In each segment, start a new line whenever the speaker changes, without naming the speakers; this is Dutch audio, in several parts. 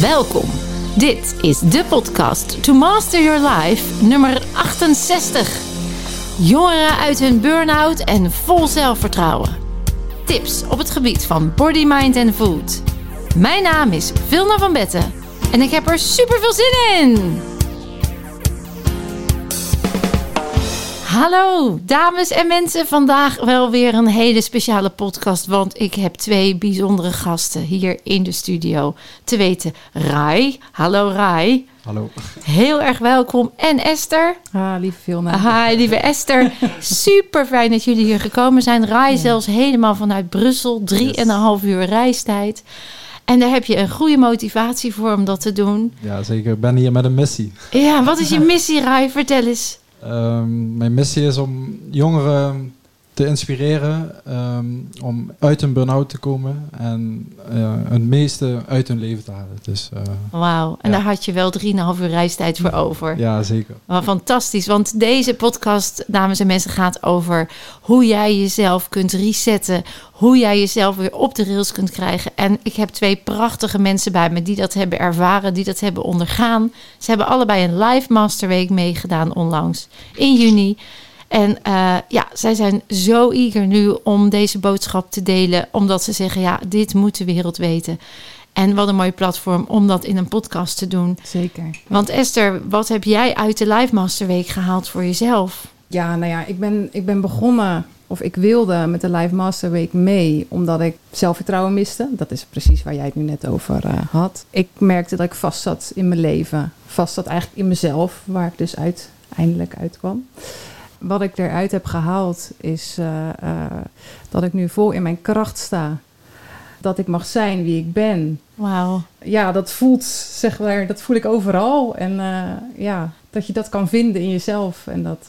Welkom. Dit is de podcast To Master Your Life nummer 68. Jongeren uit hun burn-out en vol zelfvertrouwen. Tips op het gebied van body, mind en food. Mijn naam is Vilna van Betten en ik heb er super veel zin in. Hallo dames en mensen, vandaag wel weer een hele speciale podcast, want ik heb twee bijzondere gasten hier in de studio. Te weten Rai. Hallo Rai.
Hallo.
Heel erg welkom. En Esther.
Ah, lieve Vilna.
Hi, lieve Esther. Super fijn dat jullie hier gekomen zijn. Rai zelfs helemaal vanuit Brussel. Drie
Yes.
en een half uur reistijd. En daar heb je een goede motivatie voor om dat te doen.
Ja, zeker. Ik ben hier met een missie.
Ja, wat is je missie, Rai? Vertel eens.
Ehm, mijn missie is om jongeren te inspireren ehm, om uit een burn-out te komen en eh, het meeste uit hun leven te halen. Dus eh,
Wauw. En
Ja.
daar had je wel drieënhalf uur reistijd voor over.
ja, zeker.
Wat fantastisch, want deze podcast, dames en mensen, gaat over hoe jij jezelf kunt resetten, hoe jij jezelf weer op de rails kunt krijgen. En ik heb twee prachtige mensen bij me die dat hebben ervaren, die dat hebben ondergaan. Ze hebben allebei een live masterweek meegedaan onlangs in juni. En eh, ja, zij zijn zo eager nu om deze boodschap te delen, omdat ze zeggen: ja, dit moet de wereld weten. En wat een mooi platform om dat in een podcast te doen.
Zeker.
Want Esther, wat heb jij uit de Live Master Week gehaald voor jezelf?
Ja, nou ja, ik ben, ik ben begonnen, of ik wilde met de Live Master Week mee, omdat ik zelfvertrouwen miste. Dat is precies waar jij het nu net over eh, had. Ik merkte dat ik vast zat in mijn leven. Vast zat eigenlijk in mezelf, waar ik dus uiteindelijk uitkwam. Wat ik eruit heb gehaald is eh, eh, dat ik nu vol in mijn kracht sta. Dat ik mag zijn wie ik ben.
Wauw.
ja, dat voelt, zeg maar, dat voel ik overal. En eh, ja, dat je dat kan vinden in jezelf. En dat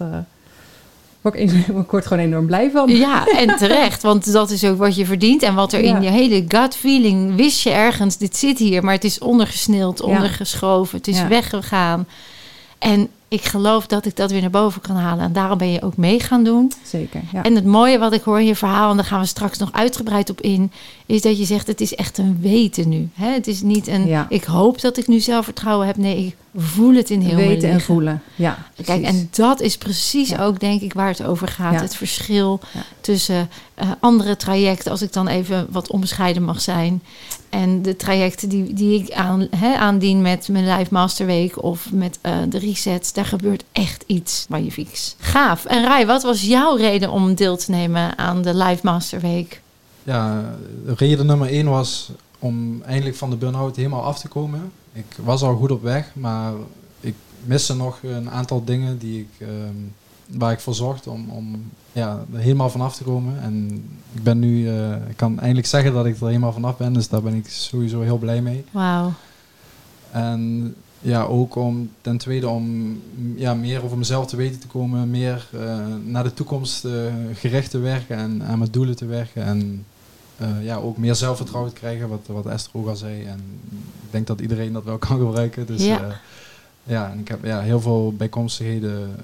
ik, word gewoon enorm blij van.
Ja, en terecht, want dat is ook wat je verdient. En wat er
Ja.
in je hele gut feeling wist je ergens, dit zit hier, maar het is ondergesneeld, ondergeschoven, het is
Ja.
weggegaan. En ik geloof dat ik dat weer naar boven kan halen. En daarom ben je ook mee gaan doen.
Zeker, ja.
En het mooie wat ik hoor in je verhaal, en daar gaan we straks nog uitgebreid op in, is dat je zegt: het is echt een weten nu. Hè? Het is niet een
Ja.
ik hoop dat ik nu zelfvertrouwen heb. Nee, ik voel het in heel mijn
Weten en voelen. Ja,
Kijk, en dat is precies
Ja.
ook, denk ik, waar het over gaat.
Ja.
Het verschil
Ja.
tussen eh, andere trajecten, als ik dan even wat onbescheiden mag zijn. En de trajecten die, die ik aan, hè, aandien met mijn Live Masterweek of met eh, de resets, daar gebeurt echt iets magnifieks. Gaaf. En Rai, wat was jouw reden om deel te nemen aan de Live Masterweek?
Ja, reden nummer één was om eindelijk van de burn-out helemaal af te komen. Ik was al goed op weg, maar ik miste nog een aantal dingen die ik, ehm, waar ik voor zorgde om, om ja, er helemaal vanaf te komen. En ik ben nu, eh, ik kan eindelijk zeggen dat ik er helemaal vanaf ben, dus daar ben ik sowieso heel blij mee.
Wauw.
En ja, ook om ten tweede om ja, meer over mezelf te weten te komen, meer eh, naar de toekomst eh, gericht te werken en aan mijn doelen te werken. En ja, ook meer zelfvertrouwen te krijgen, wat, wat Esther ook al zei. En denk dat iedereen dat wel kan gebruiken. Dus
Ja.
ja, ja en ik heb ja, heel veel bijkomstigheden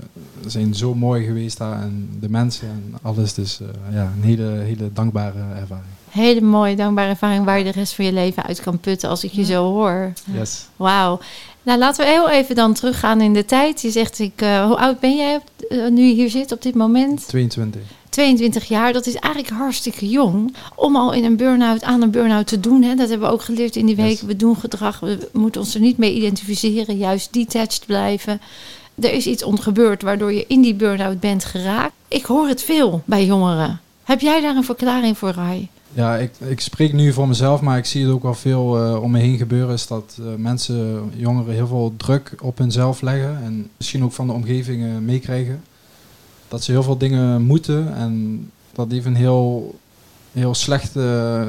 zijn zo mooi geweest daar. En de mensen en alles. Dus eh, ja, een hele, hele dankbare ervaring.
Hele mooie, dankbare ervaring waar je de rest van je leven uit kan putten als ik je zo hoor.
Yes.
Wauw. Nou, laten we heel even dan teruggaan in de tijd. Je zegt, ik, eh, hoe oud ben jij op, eh, nu je hier zit op dit moment?
22.
22 jaar, dat is eigenlijk hartstikke jong. Om al in een burn-out aan een burn-out te doen. Hè? Dat hebben we ook geleerd in die week.
Yes.
We doen gedrag, we moeten ons er niet mee identificeren. Juist detached blijven. Er is iets ontgebeurd waardoor je in die burn-out bent geraakt. Ik hoor het veel bij jongeren. Heb jij daar een verklaring voor, Rai?
Ja, ik, ik spreek nu voor mezelf, maar ik zie het ook wel veel eh, om me heen gebeuren. Is dat eh, mensen, jongeren, heel veel druk op hunzelf leggen. En misschien ook van de omgeving eh, meekrijgen. Dat ze heel veel dingen moeten. En dat heeft een heel, heel slecht,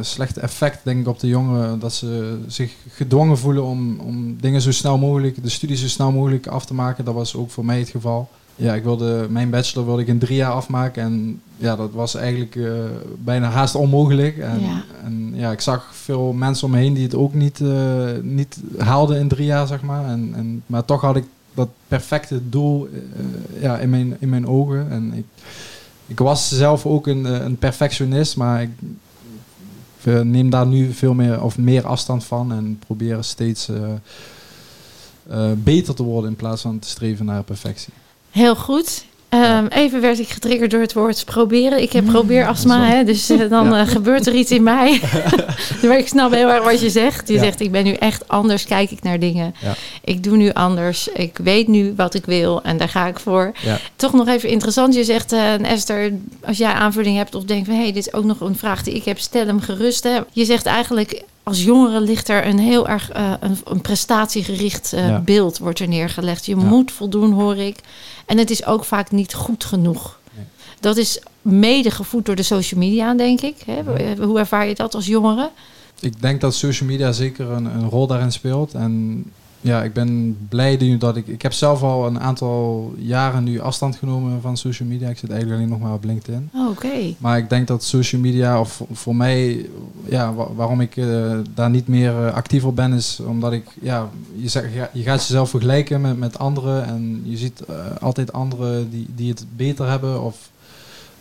slecht effect, denk ik, op de jongeren. Dat ze zich gedwongen voelen om, om dingen zo snel mogelijk, de studie zo snel mogelijk af te maken. Dat was ook voor mij het geval. Ja, ik wilde, mijn bachelor wilde ik in drie jaar afmaken. En ja, dat was eigenlijk eh, bijna haast onmogelijk. En
Ja.
ja. en ja, ik zag veel mensen om me heen die het ook niet, eh, niet haalden in drie jaar, zeg maar. En, en, maar toch had ik dat perfecte doel eh, ja, in, mijn, in mijn ogen. En ik, ik was zelf ook een, eh, een perfectionist, maar ik neem daar nu veel meer of meer afstand van en probeer steeds eh, beter te worden in plaats van te streven naar perfectie.
Heel goed. Ehm, even werd ik getriggerd door het woord proberen. Ik heb
Mm,
probeerastma, hè, dus eh, dan
Ja.
eh, gebeurt er iets in mij. maar ik snap heel erg wat je zegt. Je
Ja.
zegt, ik ben nu echt anders, kijk ik naar dingen.
Ja.
Ik doe nu anders. Ik weet nu wat ik wil en daar ga ik voor. Toch nog even interessant. Je zegt, eh, Esther, als jij aanvulling hebt of denkt van... hé, hey, dit is ook nog een vraag die ik heb, stel hem gerust. Hè. Je zegt eigenlijk, als jongere ligt er een heel erg eh, een, een prestatiegericht eh,
Ja.
beeld wordt er neergelegd. Je
Ja.
moet voldoen, hoor ik. En het is ook vaak niet goed genoeg.
Nee.
Dat is mede gevoed door de social media, denk ik. Hè?
Mhm.
Hoe ervaar je dat als jongere?
Ik denk dat social media zeker een, een rol daarin speelt. En ja, ik ben blij nu dat ik... Ik heb zelf al een aantal jaren nu afstand genomen van social media. Ik zit eigenlijk alleen nog maar op LinkedIn.
Oh, Oké.
Maar ik denk dat social media, of voor- mij, ja, wa- waarom ik eh, daar niet meer eh, actief op ben, is omdat ik, ja, je, zegt, ja, je gaat jezelf vergelijken met, met anderen en je ziet eh, altijd anderen die, die het beter hebben of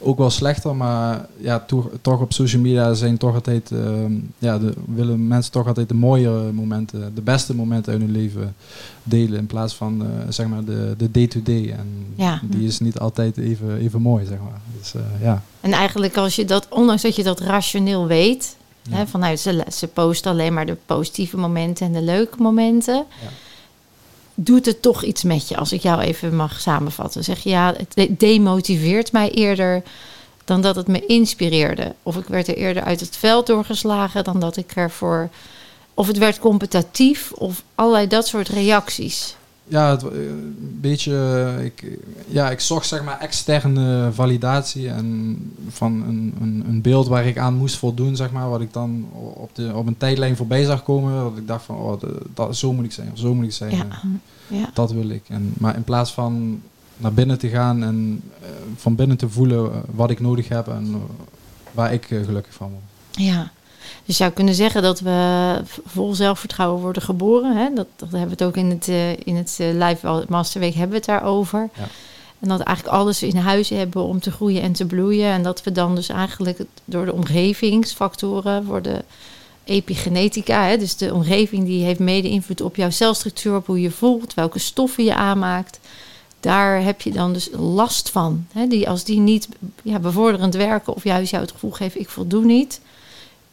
ook wel slechter, maar ja, toch, toch op social media zijn toch altijd, ehm, ja, de, willen mensen toch altijd de mooie momenten, de beste momenten uit hun leven delen in plaats van, eh, zeg maar, de de day-to-day. En
Ja.
die is niet altijd even, even mooi, zeg maar. Dus eh, ja.
En eigenlijk als je dat, ondanks dat je dat rationeel weet...
Ja.
Hè, van, nou, ze, ze posten alleen maar de positieve momenten en de leuke momenten...
Ja.
Doet het toch iets met je, als ik jou even mag samenvatten. Zeg je, ja, het de- demotiveert mij eerder dan dat het me inspireerde. Of ik werd er eerder uit het veld doorgeslagen dan dat ik ervoor... Of het werd competitief of allerlei dat soort reacties.
Ja, het, eh, een beetje. eh, Ik, ja, ik zocht zeg maar externe validatie en van een, een, een beeld waar ik aan moest voldoen, zeg maar, wat ik dan op, de, op een tijdlijn voorbij zag komen. Dat ik dacht van, oh, de- dat, zo moet ik zijn, of zo moet ik zijn.
Ja.
Dat wil ik. En, maar in plaats van naar binnen te gaan en eh, van binnen te voelen eh, wat ik nodig heb en eh, waar ik eh, gelukkig van word.
Ja, je zou kunnen zeggen dat we vol zelfvertrouwen worden geboren. Hè? Dat, dat hebben we het ook in het, eh, in het eh, Live Masterweek hebben we het daarover.
Ja.
En dat we eigenlijk alles in huis hebben om te groeien en te bloeien. En dat we dan dus eigenlijk door de omgevingsfactoren, voor de epigenetica, hè? dus de omgeving die heeft mede invloed op jouw celstructuur, op hoe je voelt, welke stoffen je aanmaakt. Daar heb je dan dus last van. Hè? Die, als die niet ja, bevorderend werken of juist jou het gevoel geven, ik voldoe niet.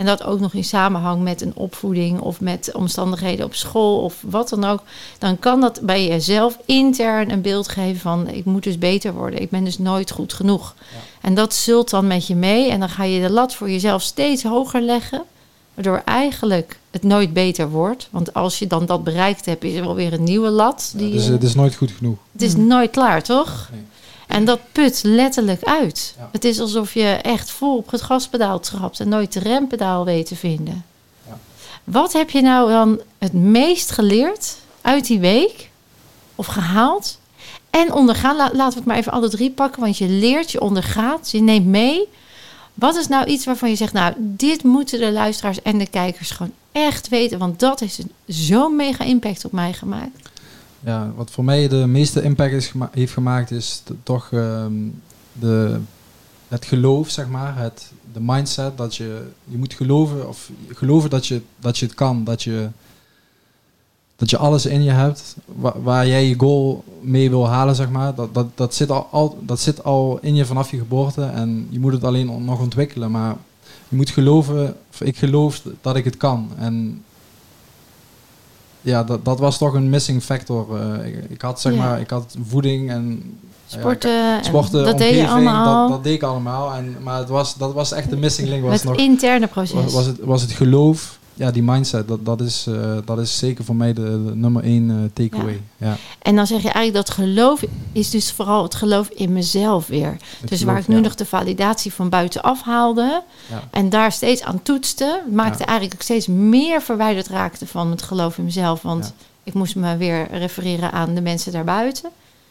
En dat ook nog in samenhang met een opvoeding of met omstandigheden op school of wat dan ook. Dan kan dat bij jezelf intern een beeld geven van ik moet dus beter worden. Ik ben dus nooit goed genoeg. En dat zult dan met je mee. En dan ga je de lat voor jezelf steeds hoger leggen. Waardoor eigenlijk het nooit beter wordt. Want als je dan dat bereikt hebt, is er wel weer een nieuwe lat. Die,
dus
je-
het is nooit goed genoeg.
het is nooit klaar, toch?
Nee.
En dat put letterlijk uit.
Ja.
Het is alsof je echt vol op het gaspedaal trapt en nooit de rempedaal weet te vinden.
Ja.
Wat heb je nou dan het meest geleerd uit die week? Of gehaald? En ondergaan, La- laten we het maar even alle drie pakken. Want je leert, je ondergaat, je neemt mee. Wat is nou iets waarvan je zegt, nou, dit moeten de luisteraars en de kijkers gewoon echt weten. Want dat heeft zo'n mega impact op mij gemaakt.
Ja, wat voor mij de meeste impact heeft gemaakt is toch ehm, de, het geloof, zeg maar. Het, de mindset dat je, je moet geloven, of geloven dat je, dat je het kan. Dat je, dat je alles in je hebt wa- waar jij je goal mee wil halen, zeg maar. Dat, dat, dat, zit al, al, dat zit al in je vanaf je geboorte en je moet het alleen nog ontwikkelen. Maar je moet geloven, of ik geloof dat ik het kan. En ja, dat, dat was toch een missing factor. Eh, ik, ik had zeg
Ja.
maar, ik had voeding en ja,
Sporten, en
sporten,
dat deed je allemaal.
Dat, dat deed ik allemaal. En, maar het was, dat was echt de missing link. Was
het
nog,
interne proces.
was, was, het, was het geloof, ja, die mindset, dat, dat, is, eh, dat is zeker voor mij de, de nummer één eh, takeaway. Ja.
En dan zeg je eigenlijk dat geloof is dus vooral het geloof in mezelf weer.
het
dus
geloof,
waar ik nu
ja.
nog de validatie van buitenaf haalde
Ja.
en daar steeds aan toetste, maakte eigenlijk ook steeds meer verwijderd raakte van het geloof in mezelf. Want ik moest me weer refereren aan de mensen daarbuiten.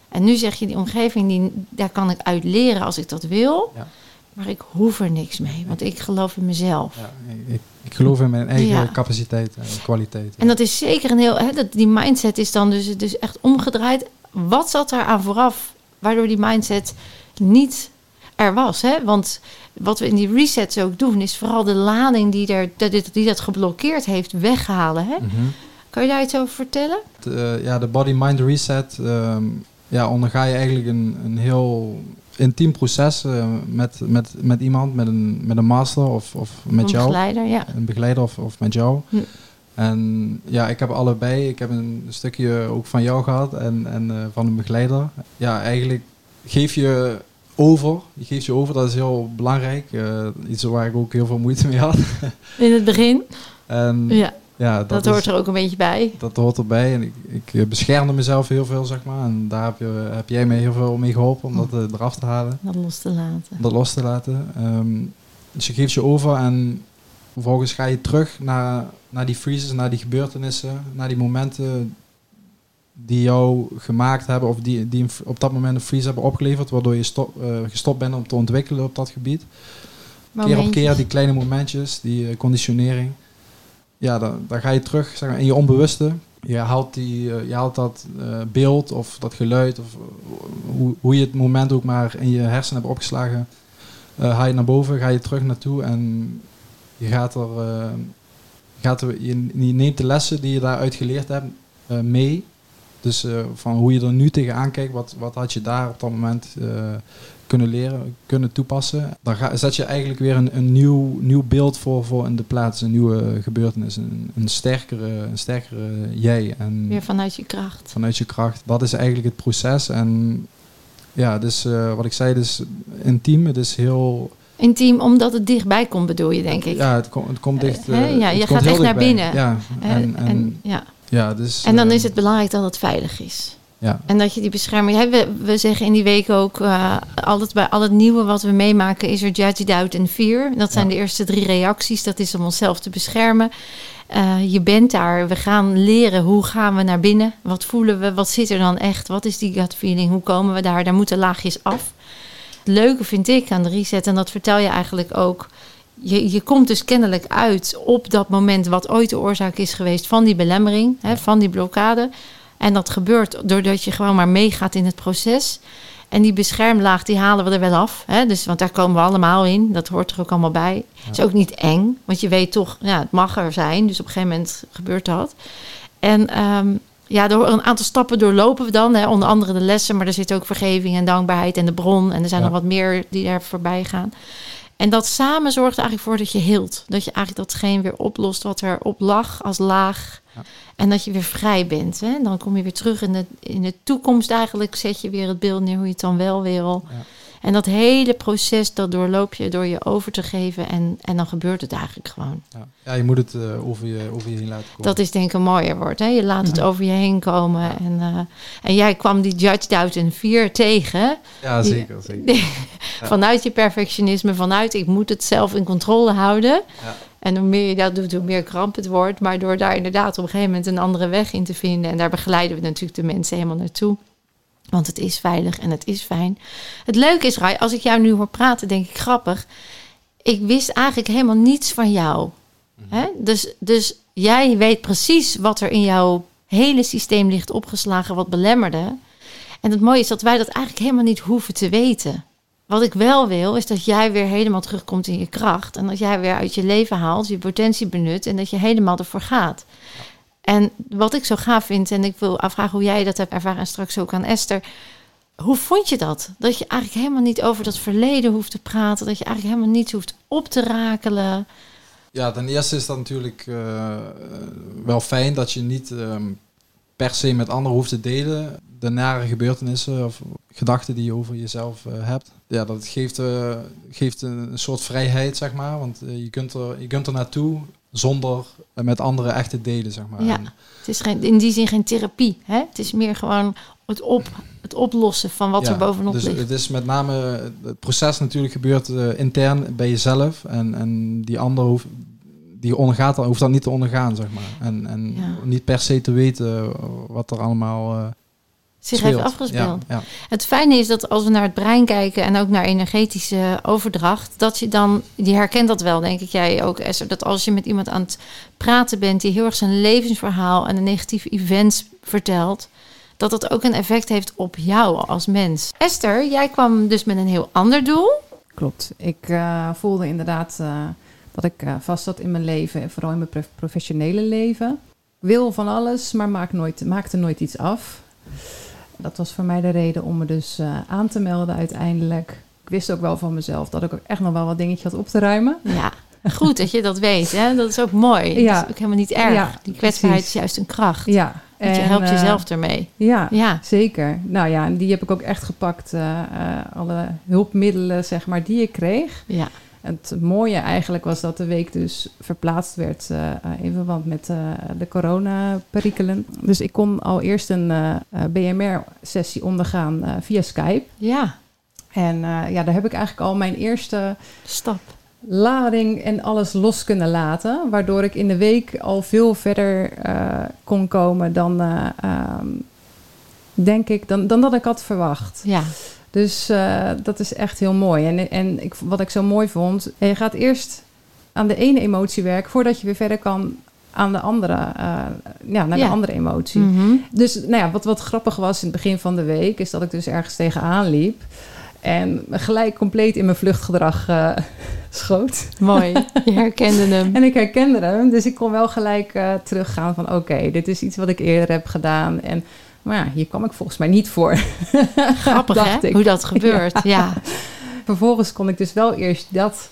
En nu zeg je die omgeving, die, daar kan ik uit leren als ik dat wil. Maar ik hoef er niks mee, want ik geloof in mezelf.
Ja, ik, ik geloof in mijn eigen
Ja.
capaciteit en kwaliteit.
En dat is zeker een heel. Hè, dat, die mindset is dan dus, dus echt omgedraaid. Wat zat er aan vooraf, waardoor die mindset niet er was. Hè? Want wat we in die resets ook doen, is vooral de lading die, er, dat, die dat geblokkeerd heeft weghalen. Hè?
Mhm.
Kan je daar iets over vertellen?
De, eh, ja, de body-mind reset ehm, ja, onderga je eigenlijk een, een heel intiem proces eh, met, met, met iemand, met een, met een master of, of met
Een
jou.
begeleider, ja.
Een begeleider of, of met jou.
Hm.
En ja, ik heb allebei. Ik heb een stukje ook van jou gehad en, en eh, van een begeleider. Ja, eigenlijk geef je over. Je geeft je over, dat is heel belangrijk. Eh, iets waar ik ook heel veel moeite mee had.
In het begin.
en
Ja,
ja,
dat,
dat,
hoort
is-
er ook een beetje bij.
dat hoort erbij. En ik, ik eh, beschermde mezelf heel veel, zeg maar. En daar heb, je, heb jij mij heel veel mee geholpen om dat eh, eraf te halen.
Dat los te laten.
Dat los te laten. Ehm, dus je geeft je over en vervolgens ga je terug naar, naar die freezes, naar die gebeurtenissen, naar die momenten die jou gemaakt hebben of die, die op dat moment een freeze hebben opgeleverd, waardoor je stop, eh, gestopt bent om te ontwikkelen op dat gebied. Keer op keer die kleine momentjes, die conditionering. Ja, dan, dan ga je terug zeg maar, in je onbewuste. Je haalt, die, eh, je haalt dat eh, beeld of dat geluid, of eh, hoe, hoe je het moment ook maar in je hersenen hebt opgeslagen, eh, haal je naar boven, ga je terug naartoe en je gaat er, gaat je, neemt de lessen die je daaruit geleerd hebt mee. Dus van hoe je er nu tegenaan kijkt, wat, wat had je daar op dat moment kunnen leren, kunnen toepassen. Dan ga, zet je eigenlijk weer een, een nieuw, nieuw beeld voor, voor in de plaats, een nieuwe gebeurtenis, een, een, sterkere, een sterkere jij. En
Weer vanuit je kracht.
vanuit je kracht. Dat is eigenlijk het proces. En ja, dus eh, wat ik zei, dus intiem, het is heel...
Intiem, omdat het dichtbij komt, bedoel je, denk ik.
Ja, het, komt het komt
Eh,
dicht...
hè?
eh,
Ja, je gaat echt naar binnen.
Ja,
Eh,
en, en,
en, ja.
ja, dus...
en dan
eh,
is het belangrijk dat het veilig is.
Ja,
En dat je die bescherming... We, we zeggen in die week ook... eh altijd bij al het nieuwe wat we meemaken... is er judge, doubt en fear. Dat zijn
Ja.
de eerste drie reacties. Dat is om onszelf te beschermen. Eh, je bent daar. We gaan leren hoe gaan we naar binnen. Wat voelen we? Wat zit er dan echt? Wat is die gut feeling? Hoe komen we daar? Daar moeten laagjes af. Het leuke vind ik aan de reset... en dat vertel je eigenlijk ook... Je, je komt dus kennelijk uit op dat moment... wat ooit de oorzaak is geweest van die belemmering... Hè, van die blokkade... En dat gebeurt doordat je gewoon maar meegaat in het proces. En die beschermlaag, die halen we er wel af. Hè? Dus, want daar komen we allemaal in. Dat hoort er ook allemaal bij. Het is ook niet eng. Want je weet toch, ja, het mag er zijn. Dus op een gegeven moment gebeurt dat. En ehm, ja, door een aantal stappen doorlopen we dan. Hè? Onder andere de lessen. Maar er zit ook vergeving en dankbaarheid en de bron. En er zijn
Ja.
nog wat meer die er voorbij gaan. En dat samen zorgt eigenlijk voor dat je hield. Dat je eigenlijk datgene weer oplost wat er op lag als laag.
Ja.
En dat je weer vrij bent. Hè? Dan kom je weer terug in de, in de toekomst eigenlijk. Zet je weer het beeld neer hoe je het dan wel wil.
Ja.
En dat hele proces, dat doorloop je door je over te geven. En, en dan gebeurt het eigenlijk gewoon.
ja. ja, je moet het eh, over, je, over je heen laten komen.
Dat is denk ik een mooier woord. Hè? Je laat het over je heen komen. En, eh, en jij kwam die judge, doubt en fear tegen.
ja,
die-
zeker. zeker.
Vanuit je perfectionisme, vanuit ik moet het zelf in controle houden.
Ja.
En hoe meer je dat doet, hoe meer kramp het wordt. Maar door daar inderdaad op een gegeven moment een andere weg in te vinden. En daar begeleiden we natuurlijk de mensen helemaal naartoe. Want het is veilig en het is fijn. Het leuke is, Rai, als ik jou nu hoor praten, denk ik grappig. Ik wist eigenlijk helemaal niets van jou. Hè? Dus, dus jij weet precies wat er in jouw hele systeem ligt opgeslagen, wat belemmerde. En het mooie is dat wij dat eigenlijk helemaal niet hoeven te weten. Wat ik wel wil, is dat jij weer helemaal terugkomt in je kracht. En dat jij weer uit je leven haalt, je potentie benut en dat je helemaal ervoor gaat. En wat ik zo gaaf vind, en ik wil afvragen hoe jij dat hebt ervaren en straks ook aan Esther. Hoe vond je dat? Dat je eigenlijk helemaal niet over dat verleden hoeft te praten. Dat je eigenlijk helemaal niets hoeft op te rakelen.
Ja, ten eerste is dat natuurlijk eh, wel fijn dat je niet ehm, per se met anderen hoeft te delen. De nare gebeurtenissen of gedachten die je over jezelf eh, hebt. Ja, dat geeft, eh, geeft een soort vrijheid, zeg maar. Want je, kunt er, je kunt er naartoe zonder eh, met anderen echt te delen, zeg maar.
Ja. Het is geen, in die zin geen therapie. Hè? Het is meer gewoon het, op, het oplossen van wat
Ja,
er bovenop
dus
ligt.
het is met name het proces natuurlijk gebeurt eh, intern bij jezelf en, en die ander hoeft die ondergaat dan hoeft dat niet te ondergaan zeg maar en, en
Ja.
niet per se te weten wat er allemaal eh
Zich
speelt.
heeft afgespeeld.
Ja, ja.
Het fijne is dat als we naar het brein kijken en ook naar energetische overdracht, dat je dan, die herkent dat wel, denk ik jij ook, Esther, dat als je met iemand aan het praten bent die heel erg zijn levensverhaal en de negatieve events vertelt, dat dat ook een effect heeft op jou als mens. Esther, jij kwam dus met een heel ander doel.
klopt. Ik eh, voelde inderdaad eh, dat ik eh, vast zat in mijn leven. En vooral in mijn prof- professionele leven. Ik wil van alles, maar maak nooit, maakte nooit iets af. Dat was voor mij de reden om me dus eh, aan te melden uiteindelijk. Ik wist ook wel van mezelf dat ik ook echt nog wel wat dingetje had op te ruimen.
Ja, goed dat je dat weet. Hè? Dat is ook mooi.
Ja.
Dat is ook helemaal niet erg.
Ja,
Die kwetsbaarheid
precies.
is juist een kracht.
Ja.
Want je
en,
helpt
eh,
jezelf ermee.
Ja,
Ja,
zeker. Nou ja, en die heb ik ook echt gepakt. eh, alle hulpmiddelen, zeg maar, die ik kreeg.
ja.
Het mooie eigenlijk was dat de week dus verplaatst werd eh, eh, in verband met eh, de coronaperikelen. Dus ik kon al eerst een BMR-sessie ondergaan via Skype.
ja.
En ja, daar heb ik eigenlijk al mijn eerste
stap.
lading en alles los kunnen laten. Waardoor ik in de week al veel verder kon komen dan, eh, ehm, denk ik, dan, dan dat ik had verwacht.
Ja,
Dus eh, dat is echt heel mooi. En, en ik, wat ik zo mooi vond, je gaat eerst aan de ene emotie werken voordat je weer verder kan aan de andere, eh, ja, naar
Ja.
de andere emotie.
Mhm.
Dus nou ja, wat, wat grappig was in het begin van de week, is dat ik dus ergens tegenaan liep. En gelijk compleet in mijn vluchtgedrag eh, schoot.
mooi. Je herkende hem.
En ik herkende hem, dus ik kon wel gelijk teruggaan van... oké, dit is iets wat ik eerder heb gedaan. En, maar ja, hier kwam ik volgens mij niet voor.
Grappig
dacht
hè,
ik.
hoe dat gebeurt. Ja.
Vervolgens kon ik dus wel eerst dat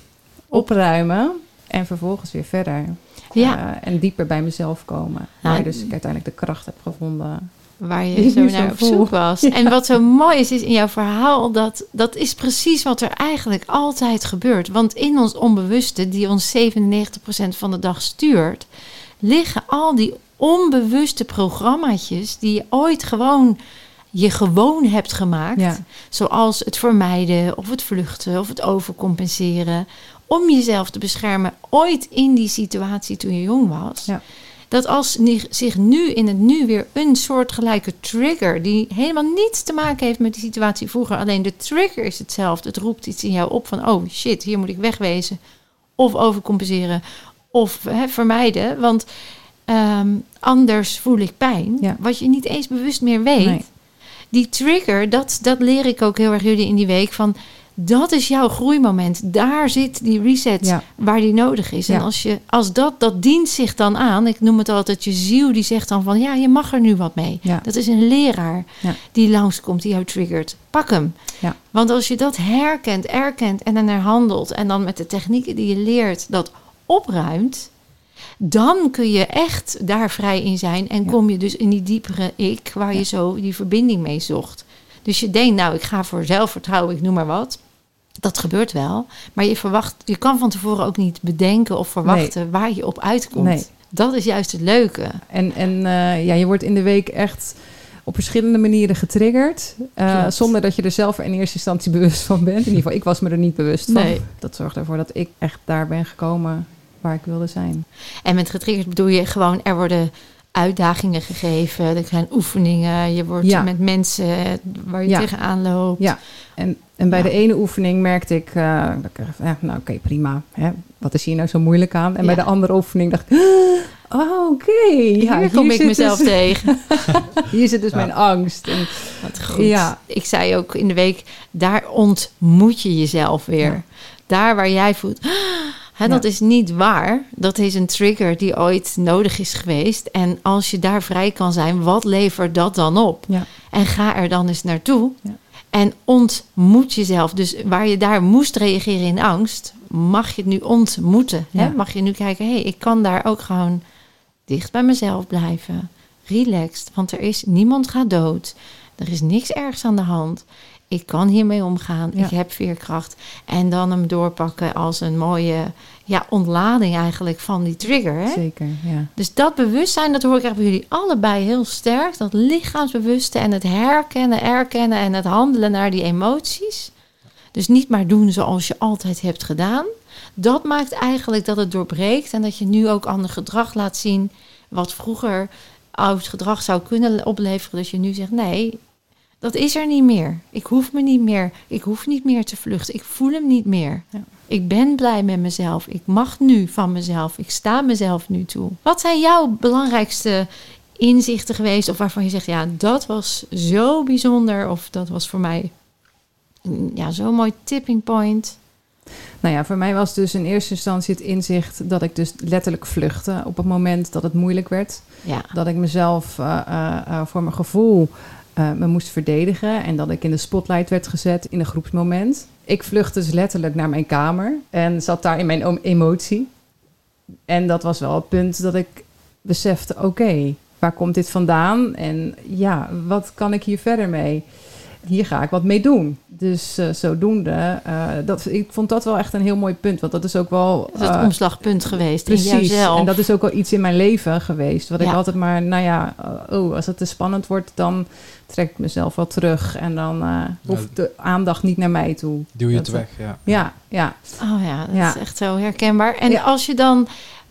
opruimen... en vervolgens weer verder.
Ja.
Eh, en dieper bij mezelf komen.
Nou,
waar dus ik uiteindelijk de kracht heb gevonden.
Waar je zo naar op zoek was. En wat zo mooi is, is in jouw verhaal, dat, dat is precies wat er eigenlijk altijd gebeurt. Want in ons onbewuste, die ons 97% van de dag stuurt, liggen al die onbewuste programmaatjes die je ooit gewoon je gewoon hebt gemaakt.
Ja.
Zoals het vermijden of het vluchten of het overcompenseren. Om jezelf te beschermen ooit in die situatie toen je jong was.
Ja.
Dat als zich nu in het nu weer een soortgelijke trigger... die helemaal niets te maken heeft met die situatie vroeger... alleen de trigger is hetzelfde. Het roept iets in jou op van... oh shit, hier moet ik wegwezen. Of overcompenseren. Of hè, vermijden. Want ehm, anders voel ik pijn.
Ja.
Wat je niet eens bewust meer weet
Nee.
die trigger, dat, dat leer ik ook heel erg jullie in die week. Van dat is jouw groeimoment. Daar zit die reset
Ja.
waar die nodig is. En als, je, als dat, dat dient zich dan aan. Ik noem het altijd je ziel die zegt dan van ja, je mag er nu wat mee.
Ja.
Dat is een leraar die langskomt, die jou triggert. Pak hem.
Ja.
Want als je dat herkent, erkent en dan handelt en dan met de technieken die je leert dat opruimt, dan kun je echt daar vrij in zijn en kom je dus in die diepere ik waar je zo die verbinding mee zocht. Dus je denkt, nou, ik ga voor zelfvertrouwen, ik noem maar wat. Dat gebeurt wel, maar je verwacht, je kan van tevoren ook niet bedenken of verwachten waar je op uitkomt.
Nee.
Dat is juist het leuke.
En, en eh, ja, je wordt in de week echt op verschillende manieren getriggerd. eh, zonder dat je er zelf in eerste instantie bewust van bent. In ieder geval, ik was me er niet bewust van.
Nee.
Dat zorgt ervoor dat ik echt daar ben gekomen waar ik wilde zijn.
En met getriggerd bedoel je gewoon, er worden uitdagingen gegeven, er zijn oefeningen, je wordt
Ja.
met mensen waar je
Ja.
tegenaan loopt.
Ja. En, en bij
Ja.
de ene oefening merkte ik, eh, dat ik dacht, ja, nou oké, prima. Hè? Wat is hier nou zo moeilijk aan? En bij de andere oefening dacht ik, oh, oké. Ja,
Hier kom ik
zit
mezelf
dus,
tegen.
Hier zit dus mijn angst. En,
Wat goed.
Ja.
Ik zei ook in de week, daar ontmoet je jezelf weer. Daar waar jij voelt, "Ah, hè, dat is niet waar. Dat is een trigger die ooit nodig is geweest. En als je daar vrij kan zijn, wat levert dat dan op?
ja,
En ga er dan eens naartoe.
Ja.
En ontmoet jezelf. Dus waar je daar moest reageren in angst, mag je het nu ontmoeten. Hè? Mag je nu kijken, hé, hey, ik kan daar ook gewoon dicht bij mezelf blijven. Relaxed, want er is niemand gaat dood. Er is niks ergs aan de hand. Ik kan hiermee omgaan.
Ja.
Ik heb veerkracht. En dan hem doorpakken als een mooie ja, ontlading eigenlijk van die trigger. Hè?
zeker. Ja.
Dus dat bewustzijn, dat hoor ik echt bij jullie allebei heel sterk. Dat lichaamsbewuste en het herkennen, erkennen en het handelen naar die emoties. Dus niet maar doen zoals je altijd hebt gedaan. Dat maakt eigenlijk dat het doorbreekt en dat je nu ook ander gedrag laat zien. Wat vroeger oud gedrag zou kunnen opleveren. Dat je nu zegt: nee, dat is er niet meer. Ik hoef me niet meer. Ik hoef niet meer te vluchten. Ik voel hem niet meer.
Ja.
Ik ben blij met mezelf. Ik mag nu van mezelf. Ik sta mezelf nu toe. Wat zijn jouw belangrijkste inzichten geweest? Of waarvan je zegt, ja, dat was zo bijzonder. Of dat was voor mij ja, zo'n mooi tipping point.
Nou ja, voor mij was dus in eerste instantie het inzicht dat ik dus letterlijk vluchtte op het moment dat het moeilijk werd.
Ja.
Dat ik mezelf uh, uh, voor mijn gevoel me moest verdedigen en dat ik in de spotlight werd gezet in een groepsmoment. Ik vluchtte dus letterlijk naar mijn kamer en zat daar in mijn emotie. En dat was wel het punt dat ik besefte: oké, waar komt dit vandaan? En ja, wat kan ik hier verder mee? Hier ga ik wat mee doen. Dus uh, zodoende, uh, dat, ik vond dat wel echt een heel mooi punt. Want dat is ook wel...
Dat is het uh, omslagpunt geweest
precies,
in jouzelf.
en dat is ook wel iets in mijn leven geweest. Wat ja. ik altijd maar, nou ja, oh, als het te spannend wordt... dan trek ik mezelf wel terug. En dan hoeft de aandacht niet naar mij toe.
Duw je
dat,
het weg, ja.
Ja, ja.
Oh ja, dat ja. is echt zo herkenbaar. En ja. als je dan...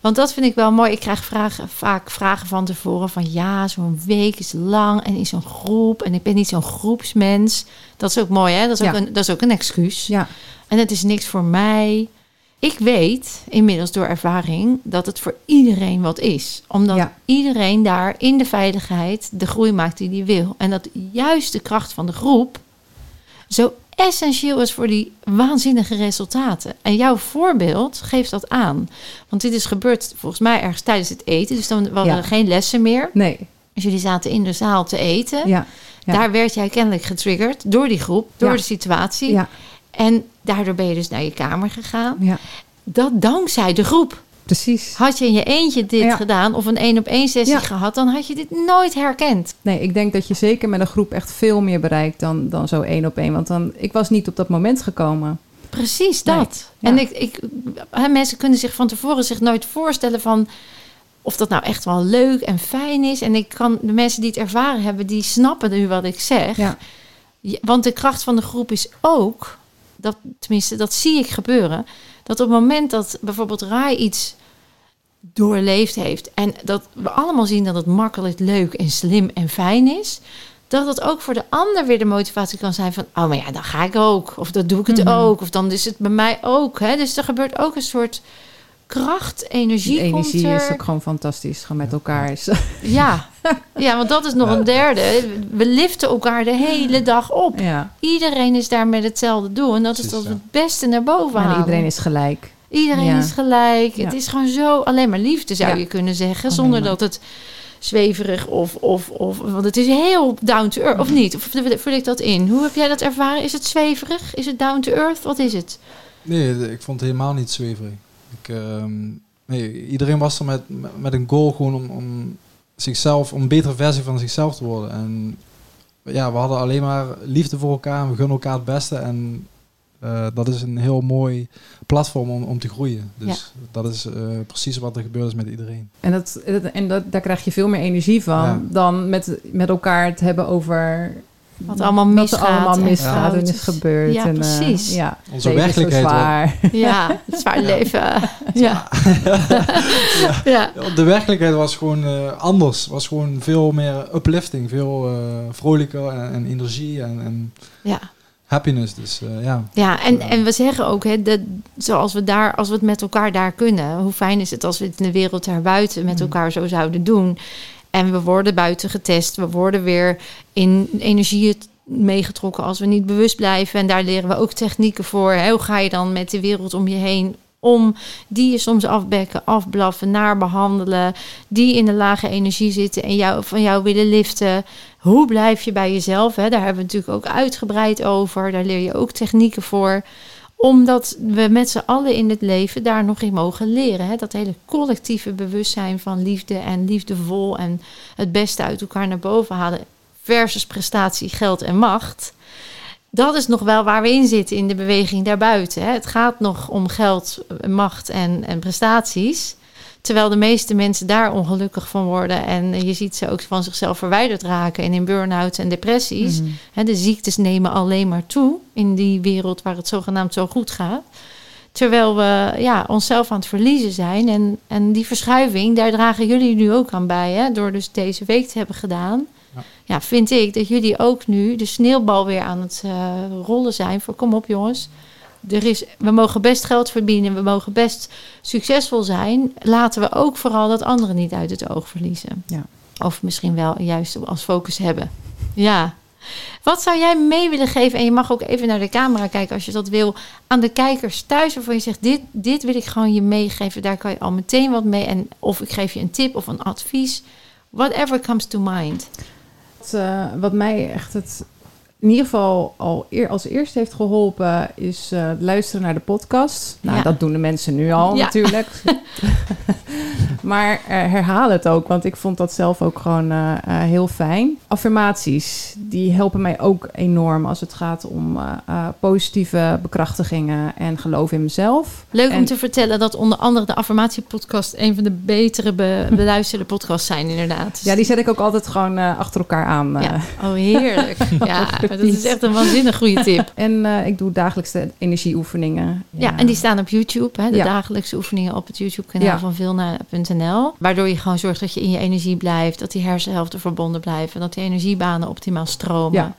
Want dat vind ik wel mooi. Ik krijg vragen, vaak vragen van tevoren van ja, zo'n week is lang en in zo'n groep. En ik ben niet zo'n groepsmens. Dat is ook mooi, hè? Dat is,
Ja.
ook, een, dat is ook een excuus.
Ja,
En het is niks voor mij. Ik weet inmiddels door ervaring dat het voor iedereen wat is. Omdat
Ja.
iedereen daar in de veiligheid de groei maakt die hij wil. En dat juist de kracht van de groep zo essentieel is voor die waanzinnige resultaten. En jouw voorbeeld geeft dat aan. Want dit is gebeurd volgens mij ergens tijdens het eten. Dus dan waren
Ja.
er geen lessen meer.
nee,
Dus jullie zaten in de zaal te eten.
ja, ja.
Daar werd jij kennelijk getriggerd door die groep, door
Ja.
de situatie.
ja,
En daardoor ben je dus naar je kamer gegaan.
ja,
Dat dankzij de groep.
Precies.
Had je in je eentje dit
Ja.
gedaan of een één op één sessie
Ja.
gehad, dan had je dit nooit herkend.
Nee, ik denk dat je zeker met een groep echt veel meer bereikt dan, dan zo één op één. Want dan, ik was niet op dat moment gekomen.
Precies dat. En ik, ik, hè, mensen kunnen zich van tevoren zich nooit voorstellen van of dat nou echt wel leuk en fijn is. En ik kan de mensen die het ervaren hebben, die snappen nu wat ik zeg.
Ja,
Want de kracht van de groep is ook, dat, tenminste, dat zie ik gebeuren, dat op het moment dat bijvoorbeeld Rai iets doorleefd heeft en dat we allemaal zien dat het makkelijk, leuk en slim en fijn is, dat het ook voor de ander weer de motivatie kan zijn van, oh maar ja, dan ga ik ook, of dan doe ik het
Mhm.
ook, of dan is het bij mij ook. Hè? Dus er gebeurt ook een soort kracht, energie,
Die energie
komt er.
is ook gewoon fantastisch. Gewoon met elkaar is.
Ja. ja, want dat is nog een derde. We liften elkaar de hele dag op.
ja.
Iedereen is daar met hetzelfde doel. En dat is dat het beste naar boven
En
halen.
iedereen is gelijk.
Iedereen
Ja.
is gelijk.
Ja.
Het is gewoon zo alleen maar liefde, zou
Ja.
je kunnen zeggen. Zonder dat het zweverig of, of, of... Want het is heel down to earth. Of niet? Of vul ik dat in? Hoe heb jij dat ervaren? Is het zweverig? Is het down to earth? Wat is het?
Nee, ik vond het helemaal niet zweverig. Ik, ehm, nee, iedereen was er met, met een goal gewoon om, om zichzelf, om een betere versie van zichzelf te worden. En ja, we hadden alleen maar liefde voor elkaar en we gunnen elkaar het beste. En eh, dat is een heel mooi platform om, om te groeien. Dus dat is eh, precies wat er gebeurd is met iedereen.
En, dat, dat- en dat, daar krijg je veel meer energie van
Ja.
dan met, met elkaar het hebben over
Wat allemaal
wat
misgaat
er allemaal misgaat en is gebeurd.
Ja,
en, eh,
precies.
ja,
Onze
is
werkelijkheid
zwaar.
Ja, het zwaar leven. Ja. ja.
Ja, De werkelijkheid was gewoon eh, anders. Was gewoon veel meer uplifting, veel eh, vrolijker en, en energie en, en
ja.
happiness. Dus eh, ja.
Ja, en, en we zeggen ook, hè, dat, zoals we daar, als we het met elkaar daar kunnen, hoe fijn is het als we het in de wereld daarbuiten met
Mm.
elkaar zo zouden doen. En we worden buiten getest, we worden weer in energieën meegetrokken als we niet bewust blijven. En daar leren we ook technieken voor. Hoe ga je dan met de wereld om je heen om? Die je soms afbekken, afblaffen, naar behandelen. Die in de lage energie zitten en jou, van jou willen liften. Hoe blijf je bij jezelf? Hè? Daar hebben we natuurlijk ook uitgebreid over. Daar leer je ook technieken voor. Omdat we met z'n allen in het leven daar nog in mogen leren. Hè? Dat hele collectieve bewustzijn van liefde en liefdevol en het beste uit elkaar naar boven halen. Versus prestatie, geld en macht. Dat is nog wel waar we in zitten in de beweging daarbuiten. Hè? Het gaat nog om geld, macht en, en prestaties. Terwijl de meeste mensen daar ongelukkig van worden. En je ziet ze ook van zichzelf verwijderd raken. En in burn-out en depressies.
Mhm.
De ziektes nemen alleen maar toe in die wereld waar het zogenaamd zo goed gaat. Terwijl we ja, onszelf aan het verliezen zijn. En, en die verschuiving, daar dragen jullie nu ook aan bij. Hè, door dus deze week te hebben gedaan.
Ja.
Ja. vind ik dat jullie ook nu de sneeuwbal weer aan het eh, rollen zijn. Voor kom op jongens. Er is, we mogen best geld verdienen. We mogen best succesvol zijn. Laten we ook vooral dat anderen niet uit het oog verliezen.
Ja.
Of misschien wel juist als focus hebben. Ja. Wat zou jij mee willen geven? En je mag ook even naar de camera kijken als je dat wil. Aan de kijkers thuis waarvan je zegt: dit, dit wil ik gewoon je meegeven. Daar kan je al meteen wat mee. En of ik geef je een tip of een advies. Whatever comes to mind.
Wat, eh, wat mij echt het, in ieder geval al eer, als eerste heeft geholpen, is eh, luisteren naar de podcast. Nou,
Ja.
dat doen de mensen nu al
Ja.
natuurlijk. maar eh, herhaal het ook, want ik vond dat zelf ook gewoon eh, heel fijn. Affirmaties, die helpen mij ook enorm als het gaat om positieve bekrachtigingen en geloof in mezelf.
Leuk om te vertellen dat onder andere de affirmatiepodcast een van de betere be- beluisterde podcasts zijn, inderdaad.
Ja, die zet ik ook altijd gewoon achter elkaar aan.
Ja. Oh, heerlijk. Ja, dat is echt een waanzinnig goede tip.
En eh, ik doe dagelijks de energieoefeningen.
Ja, en die staan op YouTube. Hè, de
Ja.
dagelijkse oefeningen op het YouTube-kanaal
Ja.
van Vilna.nl. Waardoor je gewoon zorgt dat je in je energie blijft. Dat die hersenhelften verbonden blijven. En dat die energiebanen optimaal stromen.
Ja.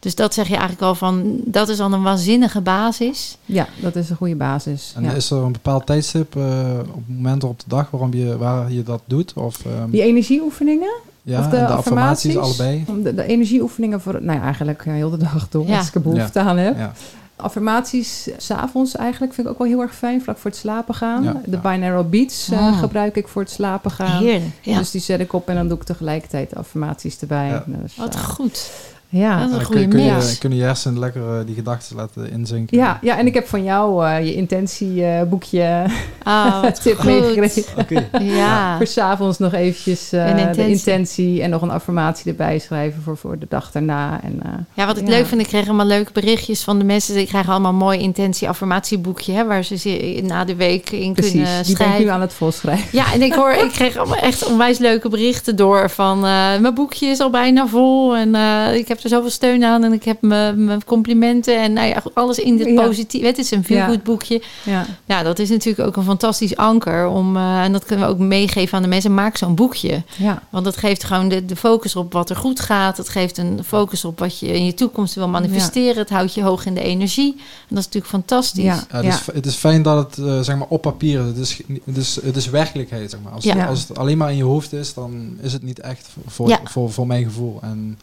Dus dat zeg je eigenlijk al van... Dat is al een waanzinnige basis.
Ja, dat is een goede basis.
En
ja.
is er een bepaald tijdstip uh, op momenten op de dag waarom je, waar je dat doet? Of, um,
Die energieoefeningen?
Ja,
of de,
en de
affirmaties?
allebei?
Om De, de energieoefeningen voor, nou ja, eigenlijk eh, heel de dag door,
Ja.
als ik er behoefte aan heb.
Ja.
Affirmaties s'avonds eigenlijk vind ik ook wel heel erg fijn, vlak voor het slapen gaan.
Ja,
de
ja.
binaural beats eh,
Ah.
gebruik ik voor het slapen gaan.
Heerlijk. Ja.
Dus die zet ik op en dan doe ik tegelijkertijd affirmaties erbij.
Ja.
Dus,
Wat
eh,
goed.
Ja.
Dat is een goede
kun, kun,
mix.
je, kunnen je hersenen lekker uh, die gedachten laten inzinken.
Ja, ja, en ik heb van jou uh, je intentieboekje
Oh, wat
tip
goed.
meegekregen.
Oké.
Ja.
Voor s'avonds nog eventjes uh,
Een
de
intentie.
intentie en nog een affirmatie erbij schrijven voor, voor de dag daarna. En, uh,
Ja, wat ik
Ja.
leuk vind, ik kreeg allemaal leuke berichtjes van de mensen. Ik krijg allemaal een mooi intentie-affirmatieboekje, hè, waar ze na de week in
precies,
kunnen
die ben ik
schrijven.
nu aan het volschrijven.
Ja, en ik hoor, ik kreeg allemaal echt onwijs leuke berichten door van eh, mijn boekje is al bijna vol en eh, ik heb er zoveel steun aan en ik heb mijn mijn complimenten en nou ja, alles in dit
Ja.
positief. Het is een veel
Ja.
goed boekje.
Ja.
Ja, dat is natuurlijk ook een fantastisch anker om eh, en dat kunnen we ook meegeven aan de mensen. Maak zo'n boekje,
Ja.
want dat geeft gewoon de, de focus op wat er goed gaat. Het geeft een focus op wat je in je toekomst wil manifesteren. Het houdt je hoog in de energie. En dat is natuurlijk fantastisch.
Ja.
Ja, het, is, het is fijn dat het uh, zeg maar op papier is. Het is, het is, het is werkelijkheid. Zeg maar. als,
Ja.
als het alleen maar in je hoofd is, dan is het niet echt voor,
Ja.
voor, voor mijn gevoel. En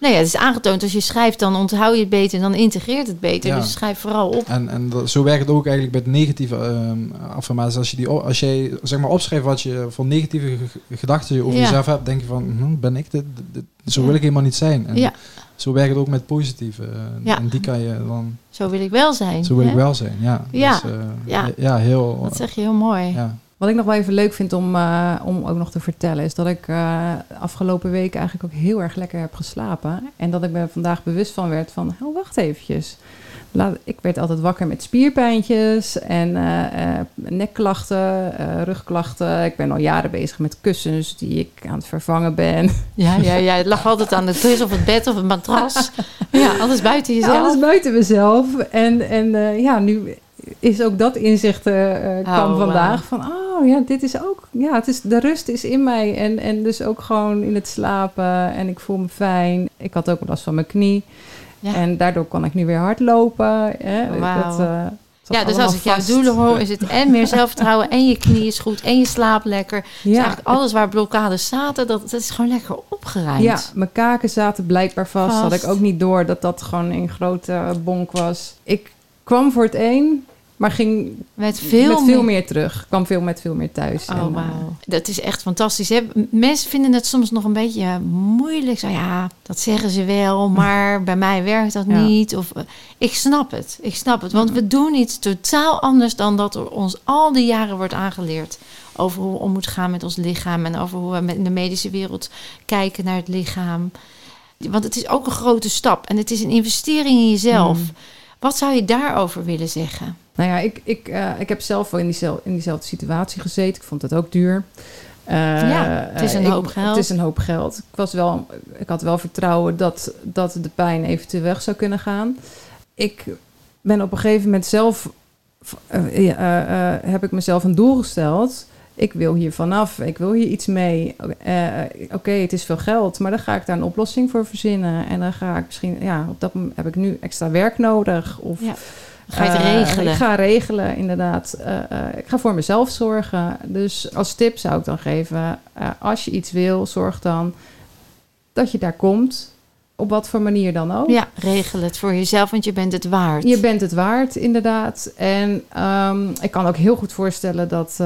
Nou ja, het is aangetoond als je schrijft, dan onthoud je het beter en dan integreert het beter.
Ja.
Dus schrijf vooral op.
En, en dat, zo werkt het ook eigenlijk bij de negatieve ehm, affirmaties. Als, je die, als jij zeg maar opschrijft wat je voor negatieve ge- gedachten je over
Ja.
jezelf hebt, denk je van, hm, ben ik dit? Zo wil ik helemaal niet zijn. En
Ja.
zo werkt het ook met positieve. eh,
Ja.
En die kan je dan,
Zo wil ik wel zijn.
zo wil
hè?
ik wel zijn. Ja,
Ja.
Dus, eh,
Ja.
ja heel...
Dat zeg je heel mooi.
ja.
Wat ik nog wel even leuk vind om, uh, om ook nog te vertellen, is dat ik uh, afgelopen week eigenlijk ook heel erg lekker heb geslapen. En dat ik me vandaag bewust van werd van, oh, wacht eventjes. Laat, ik werd altijd wakker met spierpijntjes en uh, nekklachten, rugklachten. Ik ben al jaren bezig met kussens die ik aan het vervangen ben.
Ja, ja, ja. Het lag altijd aan de kus of het bed of het matras. Ja, alles buiten jezelf.
Ja, alles buiten mezelf. En, en ja, nu is ook dat inzicht uh, kwam
Oh,
vandaag. Van, oh ja, dit is ook... Ja, het is, de rust is in mij. En, en dus ook gewoon in het slapen. En ik voel me fijn. Ik had ook last van mijn knie.
Ja.
En daardoor kan ik nu weer hardlopen. Hè? Dat, uh,
ja, dus als ik jouw doelen hoor, is het en meer zelfvertrouwen en je knie is goed en je slaapt lekker. Dus
Ja,
eigenlijk alles waar blokkades zaten, dat, dat is gewoon lekker opgeruimd.
ja, mijn kaken zaten blijkbaar vast.
Vast.
Had ik ook niet door dat dat gewoon een grote bonk was. Ik kwam voor het een, maar ging
Met veel,
met veel
meer
meer terug. Kwam veel met veel meer thuis.
Oh,
En, eh.
Dat is echt fantastisch. Hè? Mensen vinden het soms nog een beetje moeilijk. Zo, ja, dat zeggen ze wel, maar bij mij werkt dat
Ja.
niet. Of, eh, ik snap het. Ik snap het. Want we doen iets totaal anders dan dat er ons al die jaren wordt aangeleerd. Over hoe we om moeten gaan met ons lichaam. En over hoe we met in de medische wereld kijken naar het lichaam. Want het is ook een grote stap. En het is een investering in jezelf.
Mm.
Wat zou je daarover willen zeggen?
Nou ja, ik, ik, eh, ik heb zelf wel in, diezelfde, in diezelfde situatie gezeten. Ik vond het ook duur. Uh,
Ja, het is een
ik-
hoop geld.
Het is een hoop geld. Ik, was wel, ik had wel vertrouwen dat, dat de pijn eventueel weg zou kunnen gaan. Ik ben op een gegeven moment zelf... eh, eh, eh, heb ik mezelf een doel gesteld. Ik wil hier vanaf. Ik wil hier iets mee. Eh, Oké, het is veel geld. Maar dan ga ik daar een oplossing voor verzinnen. En dan ga ik misschien... Ja, op dat moment heb ik nu extra werk nodig. Of
Ja. Ga je het
eh,
regelen?
Ik ga regelen, inderdaad. Eh, eh, ik ga voor mezelf zorgen. Dus als tip zou ik dan geven: als je iets wil, zorg dan dat je daar komt. op wat voor manier dan ook.
Ja, regel het voor jezelf, want je bent het waard.
Je bent het waard, inderdaad. En ehm, ik kan ook heel goed voorstellen dat,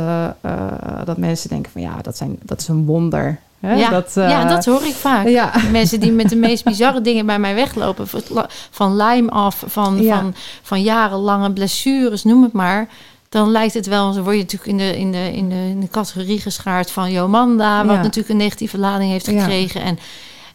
dat mensen denken van ja, dat, zijn, dat is een wonder. Hè?
Ja,
dat, eh,
ja, dat hoor ik vaak.
Ja.
Mensen die met de meest bizarre dingen bij mij weglopen. van- lijm af, van,
Ja.
van, van jarenlange blessures, noem het maar. Dan lijkt het wel, dan word je natuurlijk in de, in de, in de, in de categorie geschaard van Jomanda. Wat
Ja.
natuurlijk een negatieve lading heeft
Ja.
gekregen. En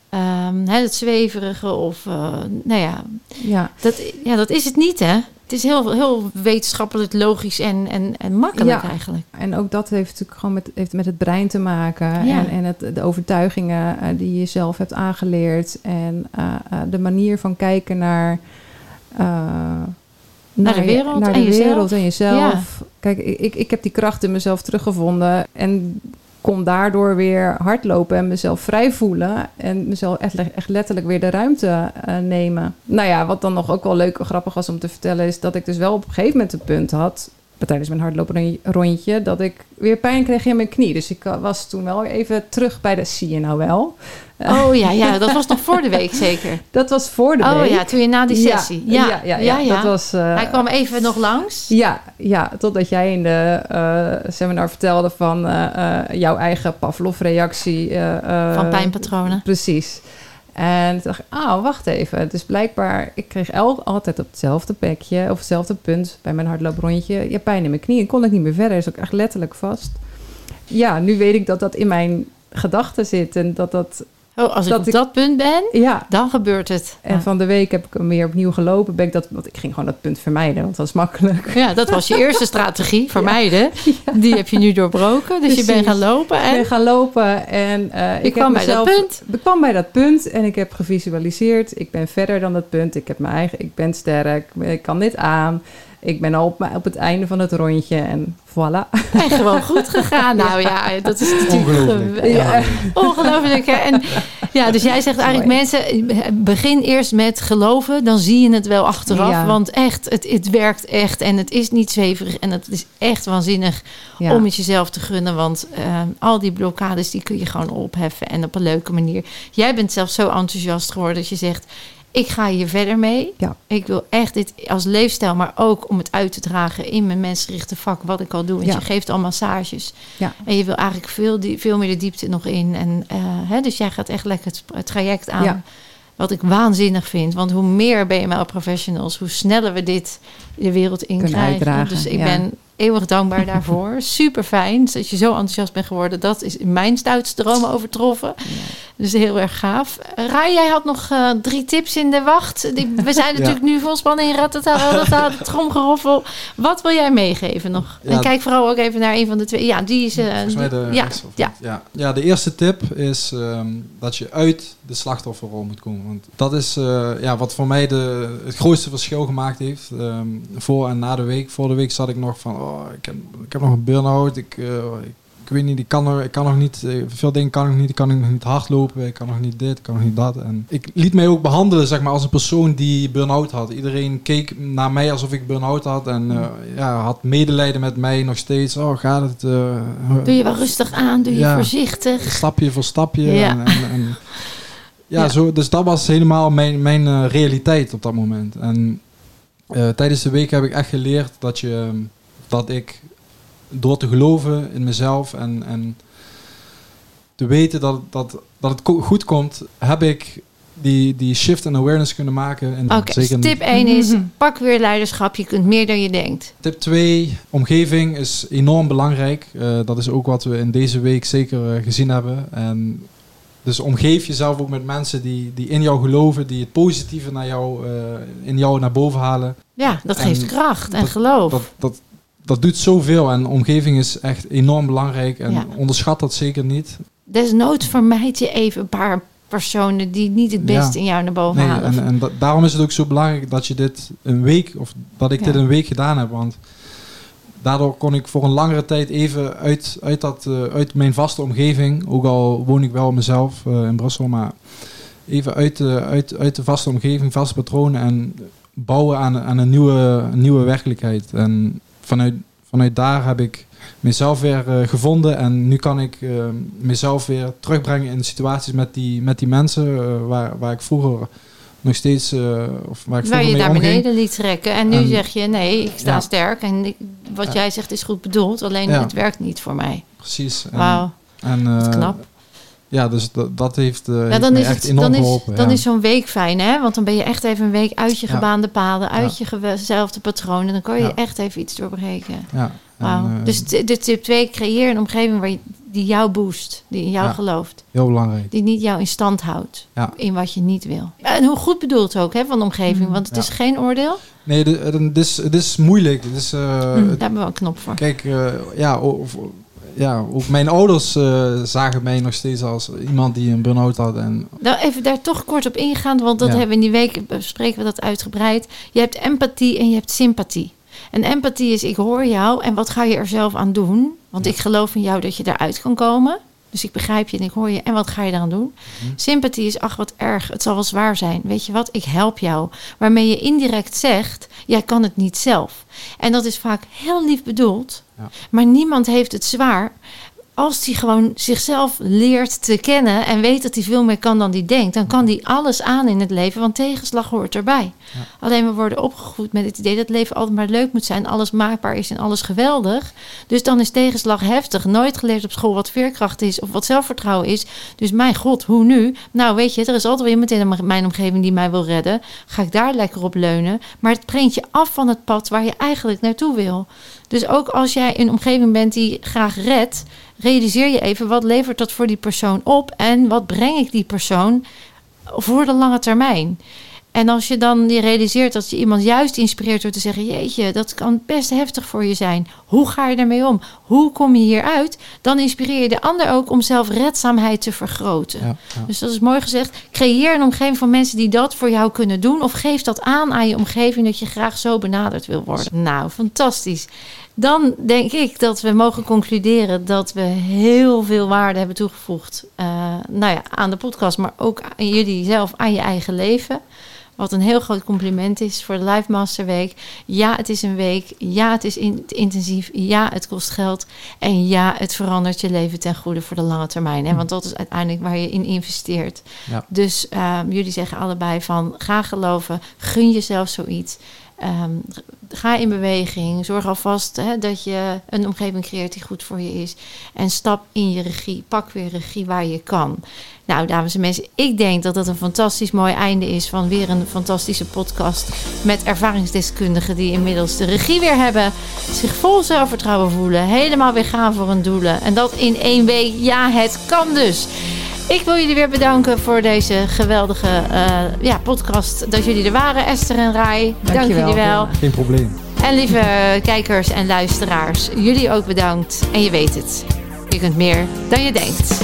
ehm, het zweverige of, eh, nou ja,
ja.
dat, ja, dat is het niet hè. Het is heel, heel wetenschappelijk, logisch en, en, en makkelijk
Ja.
eigenlijk.
En ook dat heeft natuurlijk gewoon met, heeft met het brein te maken.
Ja.
En, en het, de overtuigingen eh, die je zelf hebt aangeleerd. En eh, eh, de manier van kijken naar...
Naar de
je-
wereld
naar
en
de
jezelf.
wereld en jezelf. Kijk, ik- ik heb die kracht in mezelf teruggevonden. En kon daardoor weer hardlopen en mezelf vrij voelen. En mezelf echt, echt letterlijk weer de ruimte eh, nemen. Nou ja, wat dan nog ook wel leuk en grappig was om te vertellen... is dat ik dus wel op een gegeven moment het punt had... tijdens mijn hardlooprondje... dat ik weer pijn kreeg in mijn knie. Dus ik eh, was toen wel even terug bij de... zie je nou wel?
Oh ja, ja, dat was nog voor de week zeker.
Dat was voor de
Oh
week.
ja, toen je na die sessie. Ja,
ja, ja, ja, dat was... eh,
Hij kwam even nog langs.
Ja, ja, totdat jij in de eh, seminar vertelde van jouw eigen Pavlov-reactie.
Van pijnpatronen.
Precies. En toen dacht ik, ah, wacht even. Dus blijkbaar, ik kreeg altijd op hetzelfde plekje, of hetzelfde punt bij mijn hardlooprondje, ja, pijn in mijn knie. En kon ik niet meer verder, is ook echt letterlijk vast. Ja, nu weet ik dat dat in mijn gedachten zit en dat dat,
Oh, als ik
Dat
op
ik-
dat punt ben,
ja.
dan gebeurt het.
En
Ja.
van de week heb ik hem weer opnieuw gelopen. Ben ik dat, want ik ging gewoon dat punt vermijden, want dat was makkelijk.
Ja, dat was je eerste strategie, vermijden. Die heb je nu doorbroken. Dus je bent gaan lopen
Ik ben
en
gaan lopen en eh, ik heb
kwam bij dat
mezelf-
punt.
Ik kwam bij dat punt en ik heb gevisualiseerd. Ik ben verder dan dat punt. Ik heb mijn eigen. Ik ben sterk. Ik kan dit aan. Ik ben al op, op het einde van het rondje en voilà.
en gewoon goed gegaan. Nou ja, dat is natuurlijk
Ongelooflijk.
Ja.
Ongelooflijk. Hè? En ja, dus jij zegt eigenlijk
Mooi.
mensen, begin eerst met geloven, dan zie je het wel achteraf.
Ja.
Want echt, het, het werkt echt en het is niet zweverig en het is echt waanzinnig
Ja.
om het jezelf te gunnen. Want eh, al die blokkades, die kun je gewoon opheffen en op een leuke manier. Jij bent zelf zo enthousiast geworden dat je zegt, ik ga hier verder mee.
Ja.
Ik wil echt dit als leefstijl, maar ook om het uit te dragen in mijn mensgerichte vak, wat ik al doe. Want
Ja.
je geeft al massages.
Ja.
En je wil eigenlijk veel, die, veel meer de diepte nog in. En, eh, hè, dus jij gaat echt lekker het, het traject aan.
Ja.
Wat ik waanzinnig vind. Want hoe meer BML professionals, hoe sneller we dit de wereld in
Kunnen
krijgen.
uitdragen,
Dus ik
ja.
ben eeuwig dankbaar daarvoor. Super fijn dat je zo enthousiast bent geworden. Dat is mijn stoutste dromen overtroffen. Dus heel erg gaaf. Rai, jij had nog eh, drie tips in de wacht. Die, we zijn
Ja.
natuurlijk nu vol spanning. Ratata, ratata, tromgeroffel. Wat wil jij meegeven nog?
Ja.
En kijk vooral ook even naar een van de twee. Ja, die is... eh,
Volgens mij de
ja, ja.
Ja, de eerste tip is ehm, dat je uit de slachtofferrol moet komen. Want dat is eh, ja, wat voor mij de, het grootste verschil gemaakt heeft. Ehm, voor en na de week. Voor de week zat ik nog van, oh, ik, heb, ik heb nog een burn-out. Ik, eh, ik, ik weet niet, ik kan, er, ik kan nog niet, eh, veel dingen kan ik niet. Ik kan nog niet hardlopen, ik kan nog niet dit, ik kan nog niet dat. En ik liet mij ook behandelen zeg maar, als een persoon die burn-out had. Iedereen keek naar mij alsof ik burn-out had. En eh, ja, had medelijden met mij nog steeds. Oh, gaat het?
Doe je wel rustig aan, doe je
Ja.
voorzichtig.
stapje voor stapje.
Ja.
En, en, en- ja,
Ja.
Zo, dus dat was helemaal mijn, mijn realiteit op dat moment. En tijdens de week heb ik echt geleerd dat, je, dat ik door te geloven in mezelf en, en te weten dat, dat, dat het goed komt, heb ik die, die shift in awareness kunnen maken. En
Oké, dus
zeker
tip 1 is
Mhm.
pak weer leiderschap. Je kunt meer dan je denkt.
Tip 2, omgeving is enorm belangrijk. Eh, dat is ook wat we in deze week zeker eh, gezien hebben. En dus omgeef jezelf ook met mensen die, die in jou geloven, die het positieve naar jou, eh, in jou naar boven halen.
Ja, dat
En
geeft kracht en
dat-
geloof.
Dat, dat, dat doet zoveel en omgeving is echt enorm belangrijk. En
Ja.
onderschat dat zeker niet.
Desnoods vermijd je even een paar personen die niet het best
Ja.
in jou naar boven
Nee,
halen.
en en da- daarom is het ook zo belangrijk dat je dit een week, of dat ik
Ja.
dit een week gedaan heb. Want daardoor kon ik voor een langere tijd even uit, uit, dat, eh, uit mijn vaste omgeving, ook al woon ik wel mezelf eh, in Brussel, maar even uit de, uit, uit de vaste omgeving, vaste patronen en bouwen aan, aan een, nieuwe, nieuwe werkelijkheid. En vanuit, vanuit daar heb ik mezelf weer eh, gevonden. En nu kan ik eh, mezelf weer terugbrengen in situaties met die, met die mensen eh, waar, waar ik vroeger nog steeds, of waar ik
Waar je naar beneden liet trekken. En nu
En-
zeg je, nee, ik sta
Ja.
sterk. En ik- wat jij zegt is goed bedoeld. Alleen
Ja.
het werkt niet voor mij.
Precies.
Wauw.
En,
knap.
Ja, dus dat, dat heeft, eh
Ja, dan is,
echt
het,
enorm
dan is,
geholpen.
dan
ja.
is zo'n week fijn, hè? Want dan ben je echt even een week uit je gebaande paden, uit je gezelfde patronen. Dan kan je echt even iets doorbreken.
ja. En, eh,
dus de tip 2, creëer een omgeving waar je, die jou boost, die in jou
Ja.
gelooft.
heel belangrijk.
Die niet jou in stand houdt
Ja.
in wat je niet wil. En hoe goed bedoeld ook hè, van de omgeving,
Mm.
want het
Ja.
is geen oordeel.
Nee, het is, is moeilijk. Is, eh, het-
Daar hebben we een knop voor.
Kijk, ja, of, ja, ook mijn ouders eh, zagen mij nog steeds als iemand die een burn-out had. En,
Nou, even daar toch kort op ingaan, want dat
Ja.
hebben we in die week bespreken we dat uitgebreid. Je hebt empathie en je hebt sympathie. En empathie is ik hoor jou en wat ga je er zelf aan doen? Want
Ja.
ik geloof in jou dat je daaruit kan komen. Dus ik begrijp je en ik hoor je en wat ga je eraan doen?
Mhm.
Sympathie is ach wat erg, het zal wel zwaar zijn. Weet je wat, ik help jou. Waarmee je indirect zegt, jij kan het niet zelf. En dat is vaak heel lief bedoeld,
Ja.
maar niemand heeft het zwaar als hij gewoon zichzelf leert te kennen en weet dat hij veel meer kan dan hij denkt, dan kan hij alles aan in het leven, want tegenslag hoort erbij.
Ja.
Alleen we worden opgegroeid met het idee dat het leven altijd maar leuk moet zijn, alles maakbaar is en alles geweldig. Dus dan is tegenslag heftig. Nooit geleerd op school wat veerkracht is of wat zelfvertrouwen is. Dus mijn god, hoe nu? Nou, weet je, er is altijd wel iemand in mijn omgeving die mij wil redden. Ga ik daar lekker op leunen? Maar het brengt je af van het pad waar je eigenlijk naartoe wil. Dus ook als jij een omgeving bent die graag redt, realiseer je even wat levert dat voor die persoon op en wat breng ik die persoon voor de lange termijn. En als je dan je realiseert dat je iemand juist inspireert door te zeggen: Jeetje, dat kan best heftig voor je zijn. Hoe ga je daarmee om? Hoe kom je hieruit? Dan inspireer je de ander ook om zelfredzaamheid te vergroten.
ja, ja.
Dus dat is mooi gezegd. Creëer een omgeving van mensen die dat voor jou kunnen doen. Of geef dat aan aan je omgeving dat je graag zo benaderd wil worden. Nou, fantastisch. Dan denk ik dat we mogen concluderen dat we heel veel waarde hebben toegevoegd. eh, nou ja, aan de podcast, maar ook aan jullie zelf, aan je eigen leven. Wat een heel groot compliment is voor de Live Master Week. Ja, het is een week. Ja, het is in- intensief. Ja, het kost geld. En ja, het verandert je leven ten goede voor de lange termijn. Hè? Want dat is uiteindelijk waar je in investeert.
Ja.
Dus ehm, jullie zeggen allebei van ga geloven. Gun jezelf zoiets. Ehm, ga in beweging. Zorg alvast hè, dat je een omgeving creëert die goed voor je is. En stap in je regie. Pak weer regie waar je kan. Nou, dames en mensen, ik denk dat dat een fantastisch mooi einde is van weer een fantastische podcast. Met ervaringsdeskundigen die inmiddels de regie weer hebben. Zich vol zelfvertrouwen voelen. Helemaal weer gaan voor hun doelen. En dat in één week. Ja, het kan dus. Ik wil jullie weer bedanken voor deze geweldige eh, ja, podcast. Dat jullie er waren, Esther en Rai. Dank jullie wel.
Geen probleem.
En lieve kijkers en luisteraars, jullie ook bedankt. En je weet het, je kunt meer dan je denkt.